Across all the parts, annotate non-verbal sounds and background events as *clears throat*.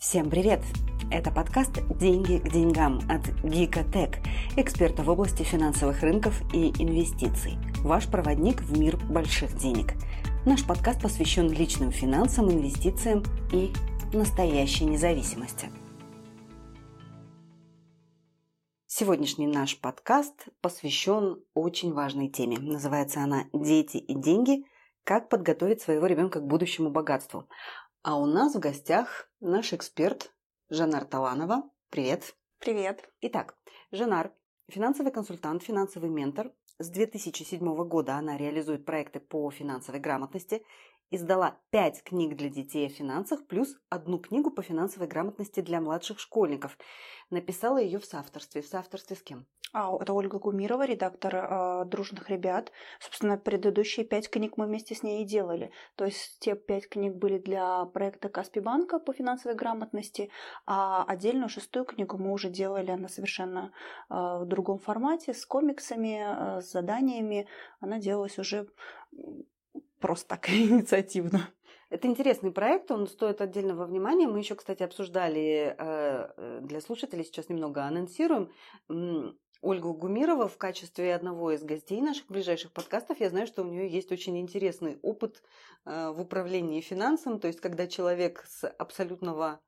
Всем привет! Это подкаст «Деньги к деньгам» от Гикотек, эксперта в области финансовых рынков и инвестиций. Ваш проводник в мир больших денег. Наш подкаст посвящен личным финансам, инвестициям и настоящей независимости. Сегодняшний наш подкаст посвящен очень важной теме. Называется она «Дети и деньги. Как подготовить своего ребенка к будущему богатству». А у нас в гостях наш эксперт Жанар Таланова. Привет. Привет. Итак, Жанар – финансовый консультант, финансовый ментор. С 2007 года она реализует проекты по финансовой грамотности. Издала пять книг для детей о финансах, плюс одну книгу по финансовой грамотности для младших школьников. Написала ее в соавторстве. В соавторстве с кем? А, это Ольга Гумирова, редактор э, «Дружных ребят». Собственно, предыдущие пять книг мы вместе с ней и делали. То есть те пять книг были для проекта Каспи Банка по финансовой грамотности, а отдельную шестую книгу мы уже делали, она совершенно э, в другом формате, с комиксами, э, с заданиями. Она делалась уже просто так, *laughs* инициативно. Это интересный проект, он стоит отдельного внимания. Мы еще, кстати, обсуждали для слушателей, сейчас немного анонсируем. Ольгу Гумирова в качестве одного из гостей наших ближайших подкастов. Я знаю, что у нее есть очень интересный опыт э, в управлении финансом, то есть когда человек с абсолютного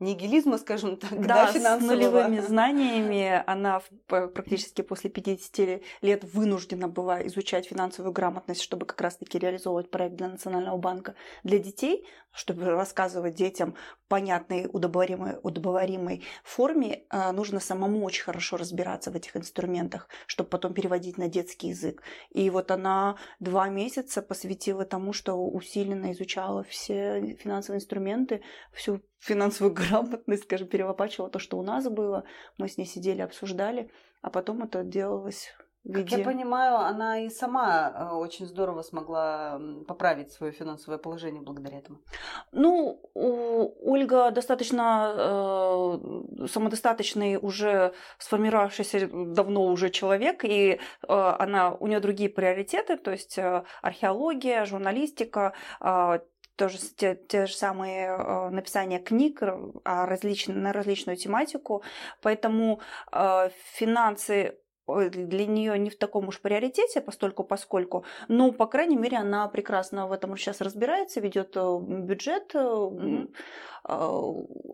нигилизма, скажем так, да, да финансового. с нулевыми знаниями. Она практически после 50 лет вынуждена была изучать финансовую грамотность, чтобы как раз-таки реализовывать проект для Национального банка для детей, чтобы рассказывать детям понятной, удобоваримой, удобоваримой форме. А, нужно самому очень хорошо разбираться в этих инструментах, чтобы потом переводить на детский язык. И вот она два месяца посвятила тому, что усиленно изучала все финансовые инструменты, всю финансовую *laughs* грамотность, скажем, перелопачивала то, что у нас было. Мы с ней сидели, обсуждали, а потом это делалось Как я понимаю, она и сама э, очень здорово смогла поправить свое финансовое положение благодаря этому. Ну, Ольга достаточно э, самодостаточный, уже сформировавшийся давно уже человек, и э, она, у нее другие приоритеты, то есть э, археология, журналистика, э, тоже те, те же самые э, написания книг а различ, на различную тематику. Поэтому э, финансы для нее не в таком уж приоритете, постольку поскольку, но, по крайней мере, она прекрасно в этом сейчас разбирается, ведет э, бюджет, mm-hmm.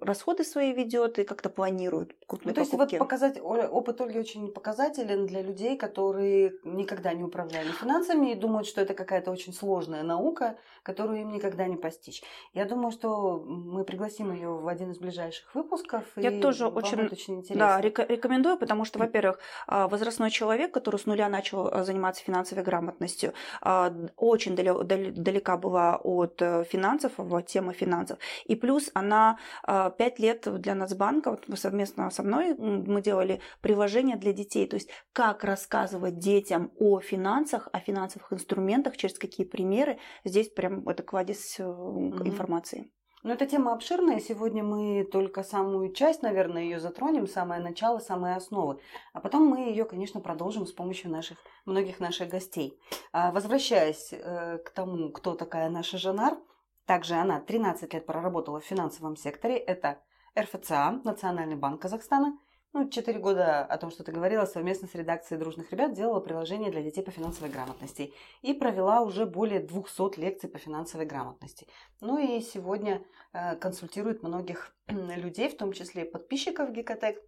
расходы свои ведет и как-то планирует крупные ну, то покупки. есть вот показать, опыт Ольги очень показателен для людей, которые никогда не управляли финансами и думают, что это какая-то очень сложная наука, которую им никогда не постичь. Я думаю, что мы пригласим ее в один из ближайших выпусков. Я тоже очень, очень интересно. Да, рекомендую, потому что, во-первых, возвращаясь возрастной человек, который с нуля начал э, заниматься финансовой грамотностью, а, очень далека была от э, финансов, от темы финансов. И плюс она а, пять лет для Нацбанка, вот совместно со мной мы делали приложение для детей, то есть как рассказывать детям о финансах, о финансовых инструментах, через какие примеры. Здесь прям это кладезь информации. Но эта тема обширная. Сегодня мы только самую часть, наверное, ее затронем, самое начало, самые основы. А потом мы ее, конечно, продолжим с помощью наших, многих наших гостей. А возвращаясь э, к тому, кто такая наша Жанар, также она 13 лет проработала в финансовом секторе. Это РФЦА, Национальный банк Казахстана, ну, четыре года о том, что ты говорила, совместно с редакцией «Дружных ребят» делала приложение для детей по финансовой грамотности и провела уже более 200 лекций по финансовой грамотности. Ну и сегодня э, консультирует многих *clears throat* людей, в том числе подписчиков Гикотек,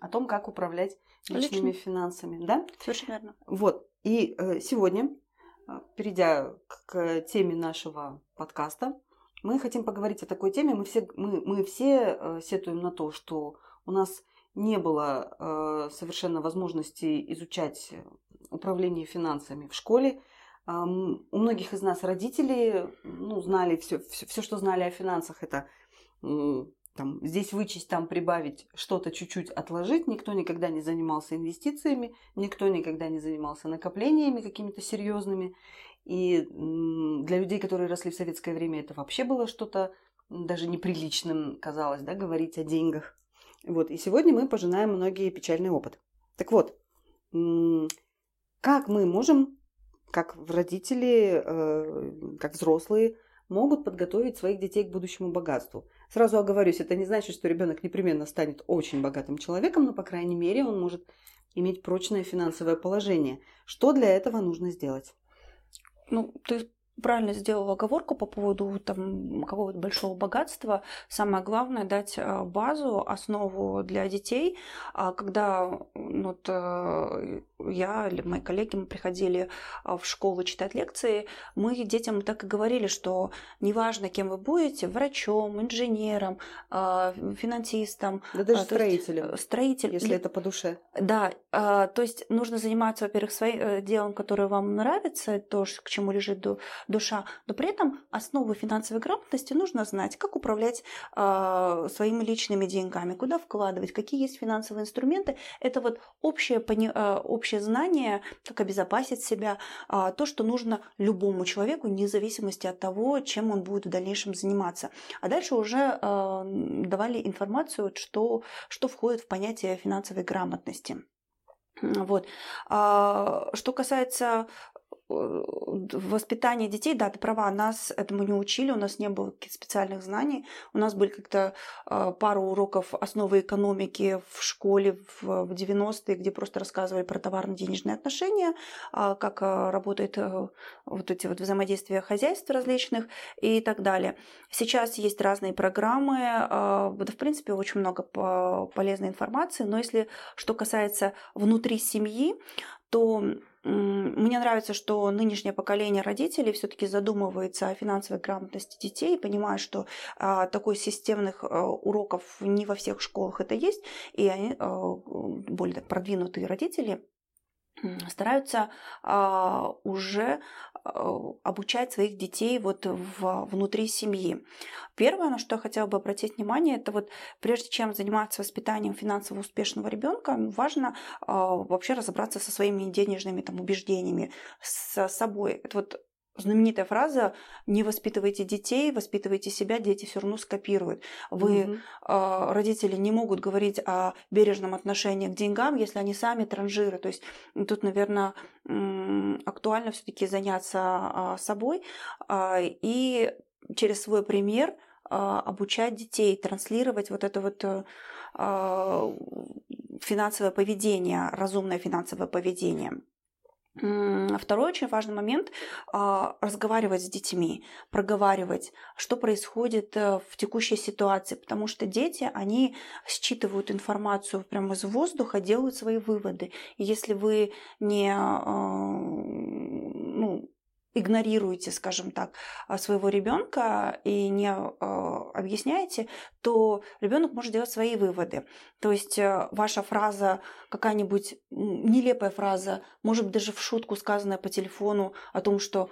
о том, как управлять личными Лично. финансами. Да? Совершенно верно. Вот. И э, сегодня, э, перейдя к теме нашего подкаста, мы хотим поговорить о такой теме. Мы все, мы, мы все сетуем на то, что у нас не было э, совершенно возможности изучать управление финансами в школе. У многих из нас родители ну, знали все, все, все, что знали о финансах, это там, здесь вычесть, там прибавить, что-то чуть-чуть отложить. Никто никогда не занимался инвестициями, никто никогда не занимался накоплениями какими-то серьезными. И для людей, которые росли в советское время, это вообще было что-то даже неприличным, казалось, да, говорить о деньгах. Вот, и сегодня мы пожинаем многие печальный опыт. Так вот, как мы можем, как родители, э, как взрослые, могут подготовить своих детей к будущему богатству? Сразу оговорюсь, это не значит, что ребенок непременно станет очень богатым человеком, но, по крайней мере, он может иметь прочное финансовое положение. Что для этого нужно сделать? Ну, ты правильно сделала оговорку по поводу там, какого-то большого богатства. Самое главное дать э, базу, основу для детей. А когда вот, э, я или мои коллеги мы приходили э, в школу читать лекции, мы детям так и говорили, что неважно, кем вы будете, врачом, инженером, финансистом, да даже строителем, строитель, если это по душе. Да, то есть нужно заниматься, во-первых, своим делом, которое вам нравится, то, к чему лежит душа, но при этом основы финансовой грамотности нужно знать, как управлять э, своими личными деньгами, куда вкладывать, какие есть финансовые инструменты. Это вот общее, э, общее знание, как обезопасить себя, э, то, что нужно любому человеку, вне зависимости от того, чем он будет в дальнейшем заниматься. А дальше уже э, давали информацию, что, что входит в понятие финансовой грамотности. Вот. Что касается воспитание детей, да, ты права, нас этому не учили, у нас не было каких-то специальных знаний. У нас были как-то э, пару уроков основы экономики в школе в, в 90-е, где просто рассказывали про товарно-денежные отношения, э, как э, работает э, вот эти вот взаимодействия хозяйств различных и так далее. Сейчас есть разные программы, э, в принципе, очень много полезной информации, но если что касается внутри семьи, то мне нравится, что нынешнее поколение родителей все-таки задумывается о финансовой грамотности детей, и понимает, что а, такой системных а, уроков не во всех школах это есть, и они а, более продвинутые родители стараются а, уже а, обучать своих детей вот в, внутри семьи. Первое, на что я хотела бы обратить внимание, это вот прежде чем заниматься воспитанием финансово успешного ребенка, важно а, вообще разобраться со своими денежными там, убеждениями, с собой. Это вот знаменитая фраза «не воспитывайте детей, воспитывайте себя, дети все равно скопируют». Вы, угу. э, родители, не могут говорить о бережном отношении к деньгам, если они сами транжиры. То есть тут, наверное, актуально все-таки заняться э, собой э, и через свой пример обучать детей, транслировать вот это вот финансовое поведение, разумное финансовое поведение. Второй очень важный момент а, – разговаривать с детьми, проговаривать, что происходит э, в текущей ситуации, потому что дети, они считывают информацию прямо из воздуха, делают свои выводы. И если вы не а, игнорируете, скажем так, а, своего ребенка и не а, объясняете, то ребенок может делать свои выводы. То есть э, ваша фраза, какая-нибудь нелепая фраза, может быть даже в шутку сказанная по телефону о том, что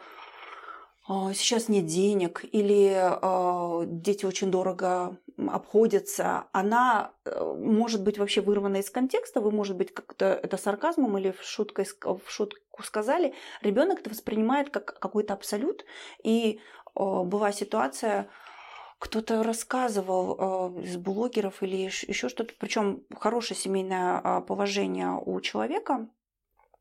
сейчас нет денег или дети очень дорого обходятся, она э, может быть вообще вырвана из контекста, вы, может быть, как-то это сарказмом или в, шуткой, в шутку сказали, ребенок это воспринимает как какой-то абсолют, и была ситуация, кто-то рассказывал э, из блогеров или еще что-то, причем хорошее семейное а, положение у человека,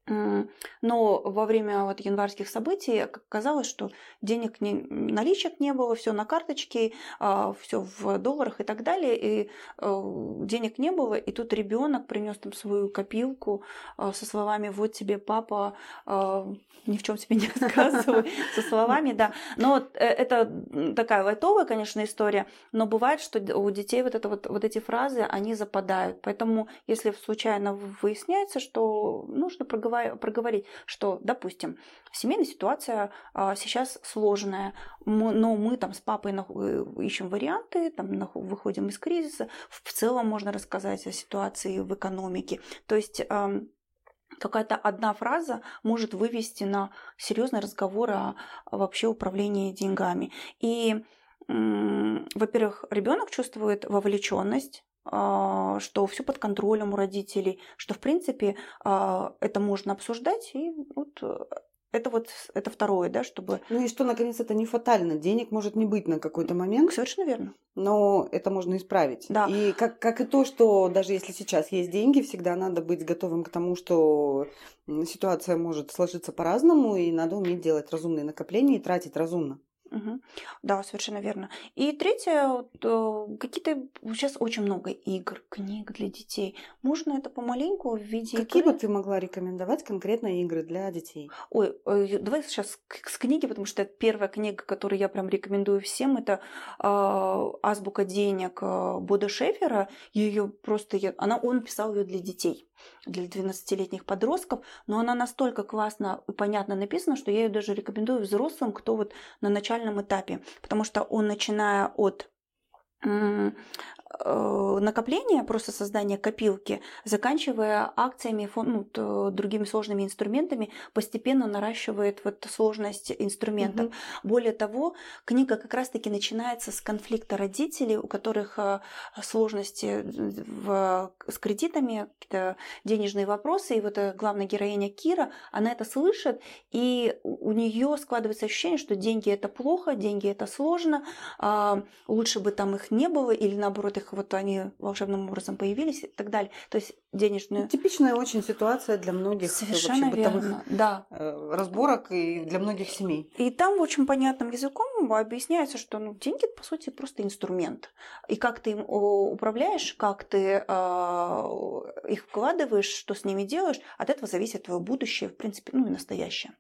но во время вот январских событий оказалось, что денег не, наличек не было, все на карточке, а, все в долларах и так далее, и э, денег не было, и тут ребенок принес там свою копилку а, со словами «Вот тебе папа, а, ни в чем себе не отказывай», *laughs* со словами, да. Но э, это такая лайтовая, конечно, история, но бывает, что у детей вот, это вот, вот эти фразы, они западают. Поэтому, если случайно выясняется, что нужно проговорить проговорить, что, допустим, семейная ситуация а, сейчас сложная, но мы там с папой э, ищем варианты, там выходим из кризиса. В целом можно рассказать о ситуации в экономике. То есть какая-то одна фраза может вывести на серьезный разговор о вообще управлении деньгами. И, во-первых, ребенок чувствует вовлеченность что все под контролем у родителей, что в принципе а, это можно обсуждать и вот э, это вот это второе, да, чтобы. Ну и что, наконец, это не фатально. Денег может не быть на какой-то момент. Совершенно верно. Но это можно исправить. Да. И как, как и то, что даже если сейчас есть деньги, всегда надо быть готовым к тому, что ситуация может сложиться по-разному, и надо уметь делать разумные накопления и тратить разумно. Мгм. Да, совершенно верно. И третье, э, какие-то сейчас очень много игр, книг для детей. Можно это помаленьку в виде Какие бы игры. ты могла рекомендовать конкретно игры для детей? Ой, э, давай сейчас с книги, потому что это первая книга, которую я прям рекомендую всем. Это а, «Азбука денег» а, Бода Шефера. Ее просто, я- она, он писал ее для детей, для 12-летних подростков, но она настолько классно и понятно написана, что я ее даже рекомендую взрослым, кто вот на начальном этапе, потому что он, начиная от накопления, просто создания копилки, заканчивая акциями, фон- ну, другими сложными инструментами, постепенно наращивает вот сложность инструментов. Мгм. Более того, книга как раз-таки начинается с конфликта родителей, у которых э, сложности в- с кредитами, какие-то денежные вопросы. И вот э, главная героиня Кира, она это слышит, и у нее складывается ощущение, что деньги это плохо, деньги это сложно, а, лучше бы там их не было, или наоборот, их вот они волшебным образом появились и так далее. То есть денежную... Типичная очень ситуация для многих э, Совершенно вообще бытовых верно, да. э, разборок и для многих семей. И там очень понятным языком объясняется, что ну, деньги по сути просто инструмент. И как ты им управляешь, как ты а, их вкладываешь, что с ними делаешь, от этого зависит твое будущее, в принципе, ну и настоящее.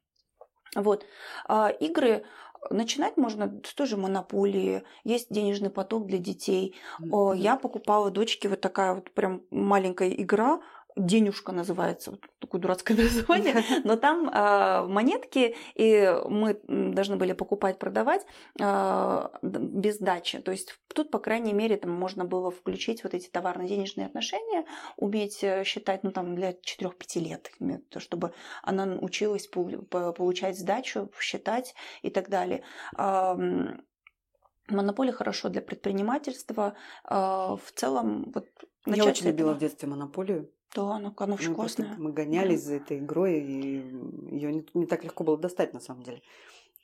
Вот. А, игры начинать можно с той же монополии, есть денежный поток для детей. Мгм. Я покупала дочке вот такая вот прям маленькая игра, денюшка называется, вот такое дурацкое *laughs* название, *laughs* но там а, монетки, и мы должны были покупать, продавать д- без дачи. То есть тут, по крайней мере, там можно было включить вот эти товарно-денежные отношения, уметь э, считать, ну там для 4-5 лет, чтобы она училась пол- по- получать сдачу, считать и так далее. Монополия хорошо для предпринимательства. А, В целом, вот Я очень любила этого. в детстве монополию. Да, очень Мы просто классная. мы гонялись за этой игрой, и ее не, не так легко было достать на самом деле.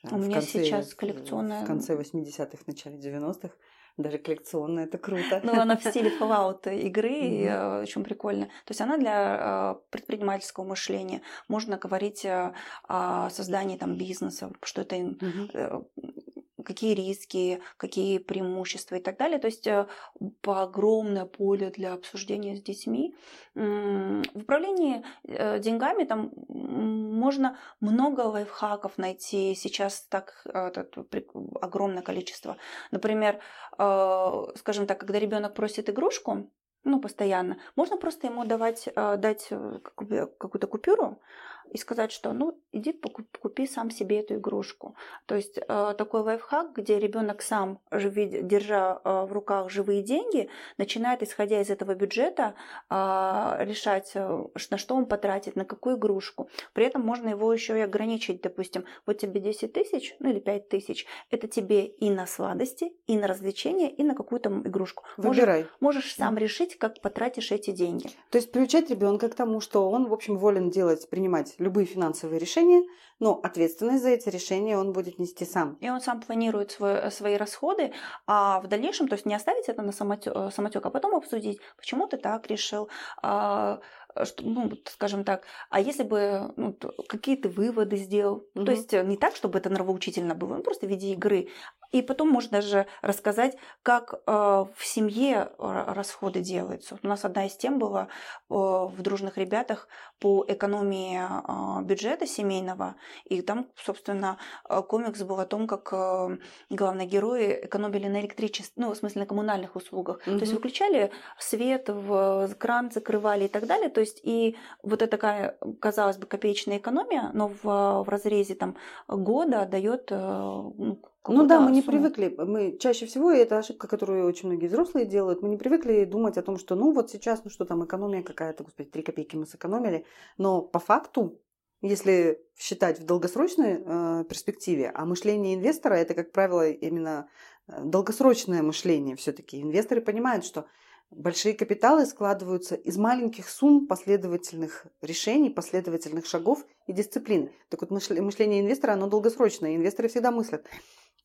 У В меня сейчас в- коллекционная- В конце 80-х, начале 90-х. Даже коллекционная, это круто. Ну, она в стиле Fallout игры, и, э, очень прикольно. То есть она для э, предпринимательского мышления. Можно говорить э, о создании там бизнеса, что это какие риски, какие преимущества и так далее. То есть э, по огромное поле для обсуждения с детьми. В управлении э, деньгами там можно много лайфхаков найти. Сейчас так э, огромное количество. Например, скажем так, когда ребенок просит игрушку, ну, постоянно, можно просто ему давать, дать какую- какую-то купюру и сказать, что ну, иди купи сам себе эту игрушку. То есть э, такой лайфхак, где ребенок сам, держа э, в руках живые деньги, начинает, исходя из этого бюджета, решать, э, ш- на что он потратит, на какую игрушку. При этом можно его еще и ограничить, допустим, вот тебе 10 тысяч, ну или 5 тысяч, это тебе и на сладости, и на развлечения, и на какую-то игрушку. Можешь, Выбирай. можешь сам решить, как потратишь эти деньги. То есть приучать ребенка к тому, что он, в общем, волен делать, принимать любые финансовые решения, но ответственность за эти решения он будет нести сам. И он сам планирует свой- свои расходы, а в дальнейшем, то есть не оставить это на самотек, самотек, а потом обсудить, почему ты так решил, а, что, ну, скажем так, а если бы ну, т- какие ты выводы сделал, Мгм. то есть э, не так, чтобы это нравоучительно было, ну, просто в виде игры. И потом можно даже рассказать, как э, в семье э, расходы делаются. У нас одна из тем была э, в дружных ребятах по экономии бюджета семейного, и там, собственно, комикс был о том, как главные герои экономили на электричестве, ну, в смысле, на коммунальных услугах. То есть выключали свет, в кран закрывали и так далее. То есть и вот эта такая, казалось бы, копеечная экономия, но в, в разрезе там года дает э, ну, да, мы не сумму. привыкли, мы чаще всего, и это ошибка, которую очень многие взрослые делают, мы не привыкли думать о том, что ну вот сейчас, ну что там, экономия какая-то, господи, 3 копейки мы сэкономили, но по факту, если считать в долгосрочной э, перспективе, а мышление инвестора это, как правило, именно э, долгосрочное мышление все-таки. Инвесторы понимают, что большие капиталы складываются из маленьких сумм последовательных решений, последовательных шагов и дисциплин. Так вот, мышле- мышление инвестора, оно долгосрочное. Инвесторы всегда мыслят.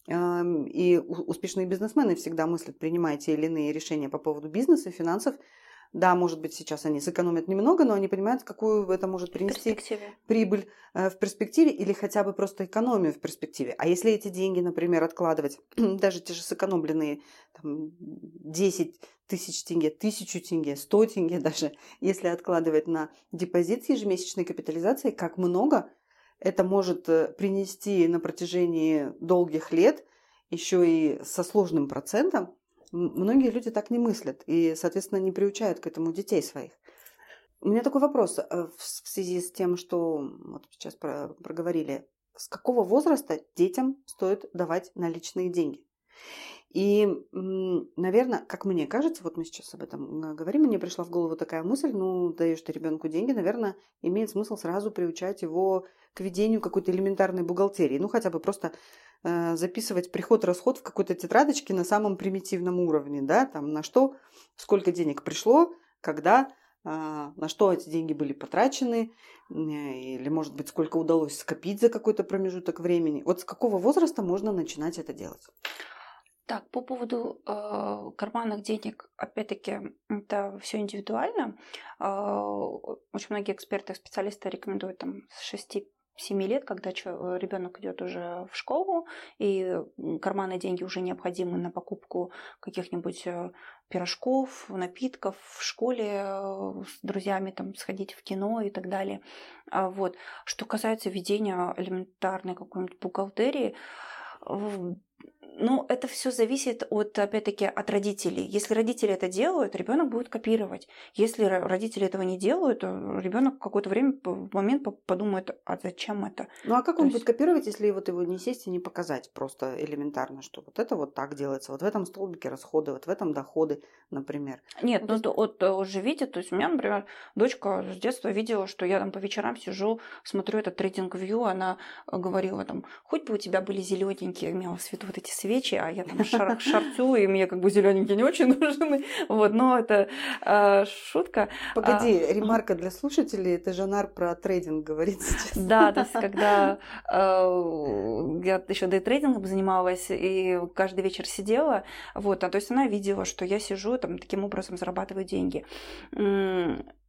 И успешные бизнесмены всегда мыслят, принимая те или иные решения по поводу бизнеса, финансов, Да, может быть, сейчас они сэкономят немного, но они понимают, какую это может принести прибыль э, в перспективе или хотя бы просто экономию в перспективе. А если эти деньги, например, откладывать, *clears throat* даже те же сэкономленные там, 10 тысяч тенге, тысячу тенге, 100 тенге *laughs* даже, если откладывать на депозит с ежемесячной капитализацией, как много это может э, принести на протяжении долгих лет, еще и со сложным процентом, многие люди так не мыслят и, соответственно, не приучают к этому детей своих. У меня такой вопрос э, в связи с тем, что вот сейчас проговорили. С какого возраста детям стоит давать наличные деньги? И, наверное, как мне кажется, вот мы сейчас об этом говорим, мне пришла в голову такая мысль, ну, даешь ты ребенку деньги, наверное, имеет смысл сразу приучать его к ведению какой-то элементарной бухгалтерии. Ну, хотя бы просто э, записывать приход-расход в какой-то тетрадочке на самом примитивном уровне, да, там на что, сколько денег пришло, когда, э, на что эти деньги были потрачены, э, или, может быть, сколько удалось скопить за какой-то промежуток времени. Вот с какого возраста можно начинать это делать? Так, по поводу э, карманных денег, опять-таки, это все индивидуально. Э, очень многие эксперты, специалисты рекомендуют там с 6 7 лет, когда ребенок идет уже в школу, и карманные деньги уже необходимы на покупку каких-нибудь э, пирожков, напитков в школе э, с друзьями там сходить в кино и так далее. А вот. Что касается ведения элементарной какой-нибудь бухгалтерии, ну, это все зависит от, опять-таки, от родителей. Если родители это делают, ребенок будет копировать. Если родители этого не делают, то ребенок в какое-то время, в момент подумает, а зачем это? Ну, а как то он есть... будет копировать, если вот его не сесть и не показать просто элементарно, что вот это вот так делается, вот в этом столбике расходы, вот в этом доходы, например. Нет, ну, ну есть... вот уже видит, то есть у меня, например, дочка с детства видела, что я там по вечерам сижу, смотрю этот трейдинг-вью, она говорила там, хоть бы у тебя были зелененькие, имела в виду вот эти свечи, а я там шар *laughs* шарцю, и мне как бы зелененькие не очень *laughs* нужны. Вот, но это э, шутка. Погоди, а, ремарка для слушателей, это Жанар про трейдинг говорит *laughs* сейчас. Да, то есть когда э, я еще дейтрейдингом занималась, и каждый вечер сидела, вот, а то есть она видела, что я сижу, там, таким образом зарабатываю деньги.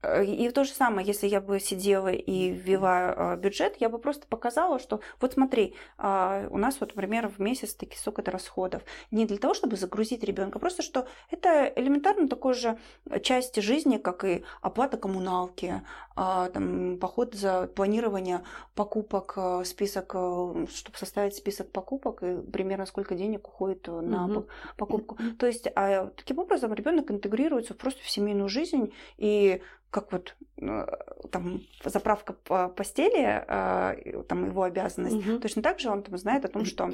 Э, и то же самое, если я бы сидела и ввела а, бюджет, я бы просто показала, что вот смотри, а, у нас вот, например, в месяц таки сколько-то расходов. Не для того, чтобы загрузить ребенка, просто что это элементарно такой же часть жизни, как и оплата коммуналки, а, там, поход за планирование покупок, список, чтобы составить список покупок и примерно сколько денег уходит на угу. покупку. То есть таким образом ребенок интегрируется просто в семейную жизнь и как вот э, там заправка по постели, э, там его обязанность, угу. точно так же он там знает о том, что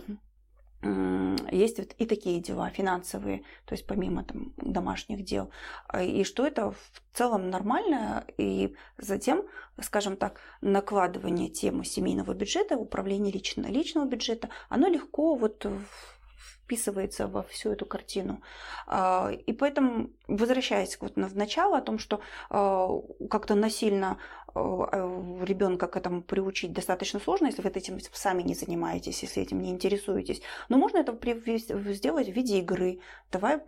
есть вот и такие дела финансовые, то есть помимо там домашних дел, и что это в целом нормально, и затем, скажем так, накладывание темы семейного бюджета, управление лично, личного бюджета, оно легко вот вписывается во всю эту картину. А, и поэтому, возвращаясь вот в начало о том, что а, как-то насильно а, ребенка к этому приучить достаточно сложно, если вы этим сами не занимаетесь, если этим не интересуетесь. Но можно это сделать в виде игры. Давай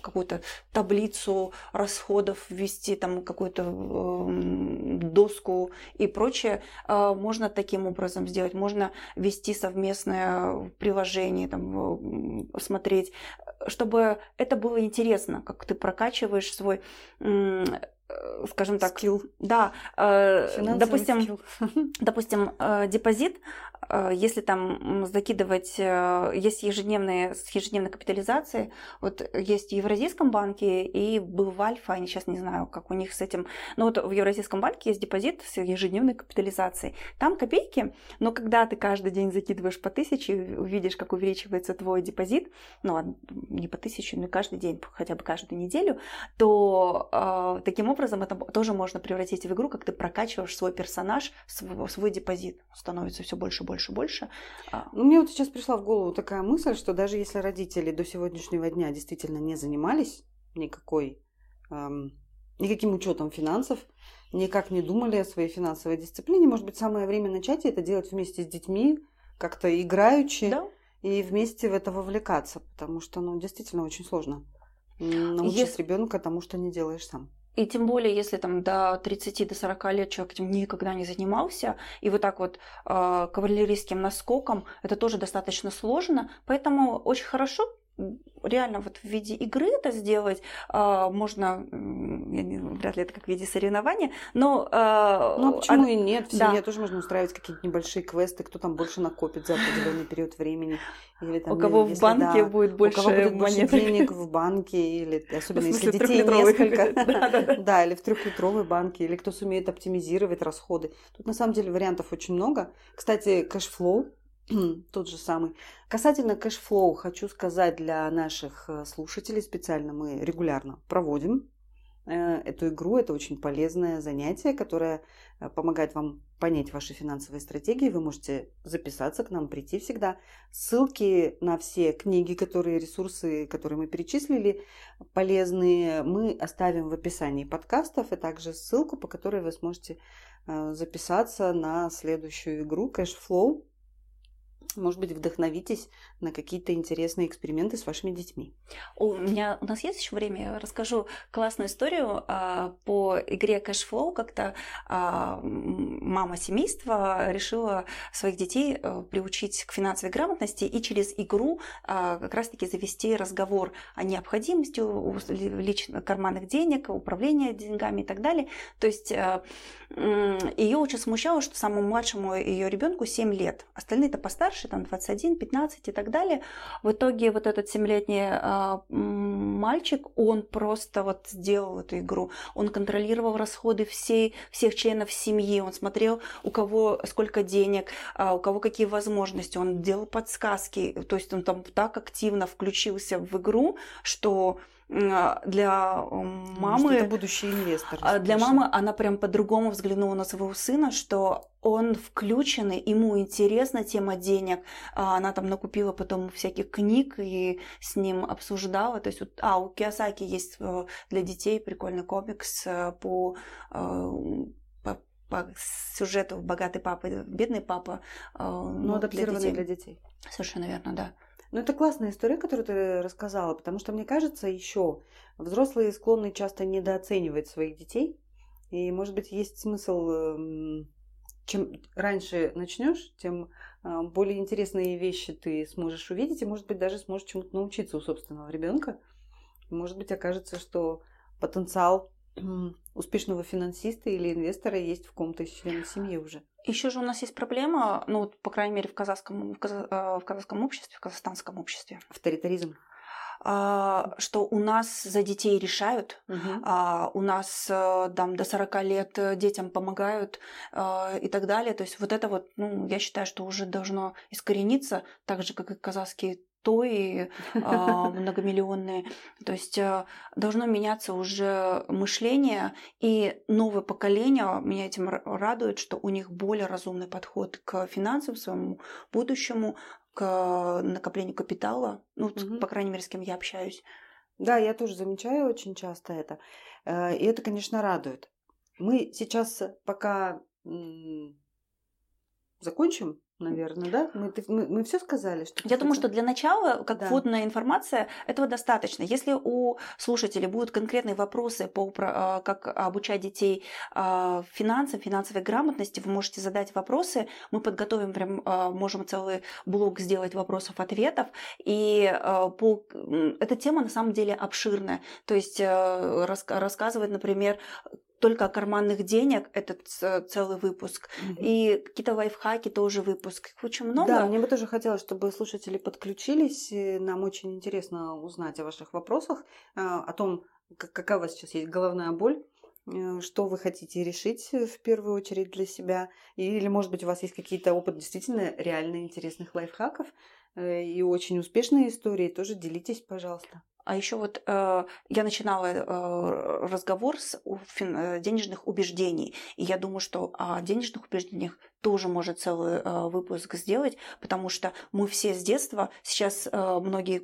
какую-то таблицу расходов ввести, там какую-то доску и прочее. Можно таким образом сделать. Можно вести совместное приложение, там, смотреть, чтобы это было интересно, как ты прокачиваешь свой Э, скажем так, скилл. Да, э, допустим, скилл. *laughs* допустим, э, депозит, если там закидывать, э, есть ежедневные с ежедневной капитализацией, вот есть в Евразийском банке и был в Альфа, я сейчас не знаю, как у них с этим, но вот в Евразийском банке есть депозит с ежедневной капитализацией. Там копейки, но когда ты каждый день закидываешь по тысяче, увидишь, как увеличивается твой депозит, ну, не по тысяче, но каждый день, хотя бы каждую неделю, то э, таким образом это тоже можно превратить в игру, как ты прокачиваешь свой персонаж, свой, свой депозит. Становится все больше, больше, больше. А. Ну, мне вот сейчас пришла в голову такая мысль, что даже если родители до сегодняшнего дня действительно не занимались никакой, эм, никаким учетом финансов, никак не думали о своей финансовой дисциплине, может быть, самое время начать это делать вместе с детьми, как-то играючи. Да. И вместе в это вовлекаться, потому что, ну, действительно очень сложно. научить Если... ребенка тому, что не делаешь сам. И тем более, если там до 30 до 40 лет человек этим никогда не занимался, и вот так вот э, кавалерийским наскоком, это тоже достаточно сложно. Поэтому очень хорошо реально вот в виде игры это сделать а, можно, я не, вряд ли это как в виде соревнования, но... А, ну, а почему а, и нет? В семье да. тоже можно устраивать какие-то небольшие квесты, кто там больше накопит за определенный период времени. Или, там, у кого в банке да, будет больше у кого будет больше денег в банке, или особенно если детей несколько. *laughs* Да, или в трехлитровой банке, или кто сумеет оптимизировать расходы. Тут на самом деле вариантов очень много. Кстати, Cashflow тот же самый. Касательно Cashflow, хочу сказать для наших э, слушателей специально мы регулярно проводим э, эту игру. Это очень полезное занятие, которое э, помогает вам понять ваши финансовые стратегии. Вы можете записаться к нам, прийти всегда. Ссылки на все книги, которые, ресурсы, которые мы перечислили, полезные, мы оставим в описании подкастов и также ссылку, по которой вы сможете записаться на следующую игру Cashflow может быть, вдохновитесь на какие-то интересные эксперименты с вашими детьми. У меня у нас есть еще время, я расскажу классную историю а, по игре Cashflow. Как-то а, мама семейства решила своих детей а, приучить к финансовой грамотности и через игру а, как раз-таки завести разговор о необходимости личных карманных денег, управления деньгами и так далее. То есть а, ее очень смущало, что самому младшему ее ребенку 7 лет, остальные это постарше, там 21, 15 и так далее. В итоге вот этот 7-летний э, мальчик, он просто вот сделал эту игру. Он контролировал расходы всей, всех членов семьи, он смотрел, у кого сколько денег, э, у кого какие возможности, он делал подсказки, то есть он там так активно включился в игру, что а, для мамы... это будущий инвестор. А, для мамы она прям по-другому взглянула на своего сына, что он включенный, ему интересна тема денег. А, она там накупила потом всяких книг и с ним обсуждала. То есть, вот, а, у Киосаки есть э, для детей прикольный комикс э, по э, по сюжету «Богатый папа» «Бедный папа». Ну, ну адаптированный для детей. для детей. Совершенно верно, да. Ну, это классная история, которую ты рассказала, потому что, мне кажется, еще взрослые склонны часто недооценивать своих детей. И, может быть, есть смысл, эм, чем раньше начнешь, тем а, более интересные вещи ты сможешь увидеть, и, может быть, даже сможешь чему-то научиться у собственного ребенка. Может быть, окажется, что потенциал успешного финансиста или инвестора есть в ком-то из членов семьи уже. Еще же у нас есть проблема, ну, по крайней мере, в казахском, в, казах, в казахском обществе, в казахстанском обществе. Авторитаризм. А, что у нас за детей решают, угу. а, у нас э, там до 40 лет детям помогают а, и так далее. То есть вот это вот, ну, я считаю, что уже должно искорениться, так же, как и казахские и а, *laughs* многомиллионные. То есть а, должно меняться уже мышление, и новое поколение, меня этим радует, что у них более разумный подход к финансам, своему будущему, к накоплению капитала, ну, угу. по крайней мере, с кем я общаюсь. Да, я тоже замечаю очень часто это. Э, и это, конечно, радует. Мы сейчас пока закончим наверное, да? Мы, мы, мы все сказали, что. Я думаю, что для начала, как да. вводная информация, этого достаточно. Если у слушателей будут конкретные вопросы по а, как обучать детей а, финансам, финансовой грамотности, вы можете задать вопросы. Мы подготовим прям, а, можем целый блок сделать вопросов-ответов. И по... эта тема на самом деле обширная. То есть рассказывать, например, только карманных денег этот целый выпуск. Угу. И какие-то лайфхаки тоже выпуск. Их очень много. Да, мне бы тоже хотелось, чтобы слушатели подключились. Нам очень интересно узнать о ваших вопросах, а, о том, какая у вас сейчас есть головная боль э, что вы хотите решить в первую очередь для себя, или, может быть, у вас есть какие-то опыт действительно реально интересных лайфхаков э, и очень успешные истории, тоже делитесь, пожалуйста. А еще вот э, я начинала э, разговор с фин, э, денежных убеждений, и я думаю, что о денежных убеждениях тоже может целый э, выпуск сделать, потому что мы все с детства, сейчас э, многие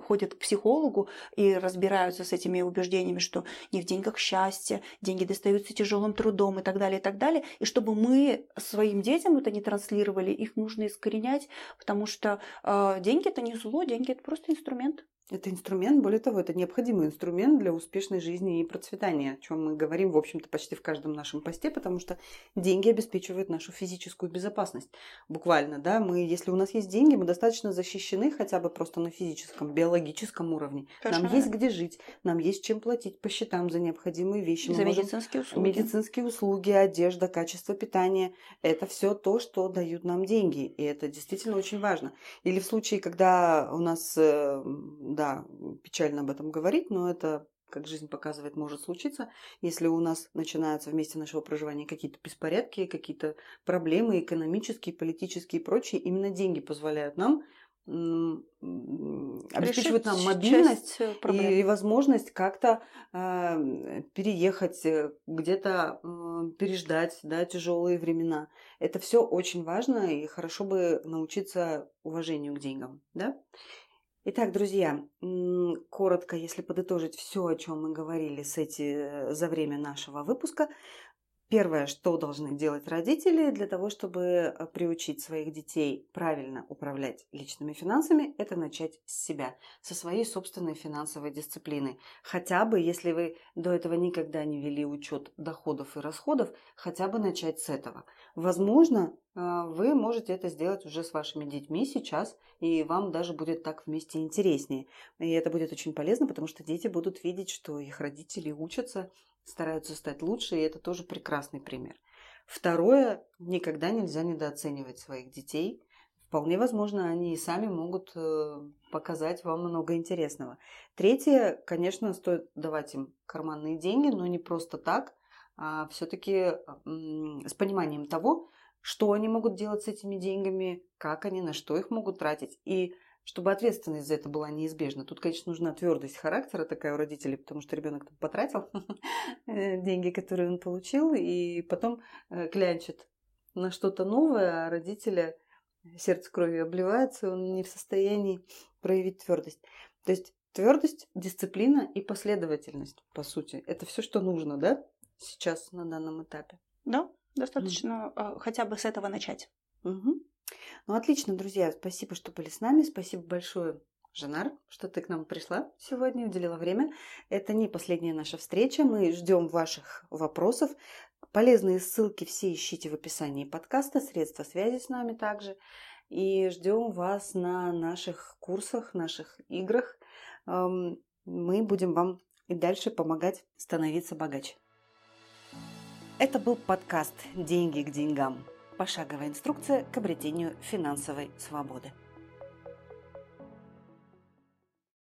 ходят к психологу и разбираются с этими убеждениями, что не в деньгах счастье, деньги достаются тяжелым трудом и так далее, и так далее. И чтобы мы своим детям это не транслировали, их нужно искоренять, потому что э, деньги это не зло, деньги это просто инструмент. Это инструмент, более того, это необходимый инструмент для успешной жизни и процветания, о чем мы говорим, в общем-то, почти в каждом нашем посте, потому что деньги обеспечивают нашу физическую безопасность. Буквально, да, мы, если у нас есть деньги, мы достаточно защищены хотя бы просто на физическом, биологическом уровне. Конечно. Нам есть где жить, нам есть чем платить по счетам за необходимые вещи. За медицинские услуги. Медицинские услуги, одежда, качество питания. Это все то, что дают нам деньги. И это действительно очень важно. Или в случае, когда у нас э, да, печально об этом говорить, но это как жизнь показывает, может случиться, если у нас начинаются вместе нашего проживания какие-то беспорядки, какие-то проблемы экономические, политические и прочие. Именно деньги позволяют нам обеспечивают нам мобильность э, и, и возможность как-то э, переехать, где-то э, переждать да, тяжелые времена. Это все очень важно, и хорошо бы научиться уважению к деньгам. Да? Итак, друзья, коротко, если подытожить все, о чем мы говорили с эти, за время нашего выпуска, Первое, что должны делать родители для того, чтобы э, приучить своих детей правильно управлять личными финансами, это начать с себя, со своей собственной финансовой дисциплины. Хотя бы, если вы до этого никогда не вели учет доходов и расходов, хотя бы начать с этого. Возможно, э, вы можете это сделать уже с вашими детьми сейчас, и вам даже будет так вместе интереснее. И это будет очень полезно, потому что дети будут видеть, что их родители учатся стараются стать лучше, и это тоже прекрасный пример. Второе, никогда нельзя недооценивать своих детей. Вполне возможно, они и сами могут э, показать вам много интересного. Третье, конечно, стоит давать им карманные деньги, но не просто так, а все-таки с пониманием того, что они могут делать с этими деньгами, как они, на что их могут тратить. И чтобы ответственность за это была неизбежна. Тут, конечно, нужна твердость характера такая у родителей, потому что ребенок потратил *laughs* э, деньги, которые он получил, и потом э, клянчит на что-то новое, а родителя сердце кровью обливается, он не в состоянии проявить твердость. То есть твердость, дисциплина и последовательность, по сути. Это все, что нужно, да, сейчас на данном этапе. Да, достаточно mm. хотя бы с этого начать. Угу. Ну, отлично, друзья. Спасибо, что были с нами. Спасибо большое, Жанар, что ты к нам пришла сегодня, уделила время. Это не последняя наша встреча. Мы ждем ваших вопросов. Полезные ссылки все ищите в описании подкаста, средства связи с нами также. И ждем вас на наших курсах, наших играх. Мы будем вам и дальше помогать становиться богаче. Это был подкаст «Деньги к деньгам». Пошаговая инструкция к обретению финансовой свободы.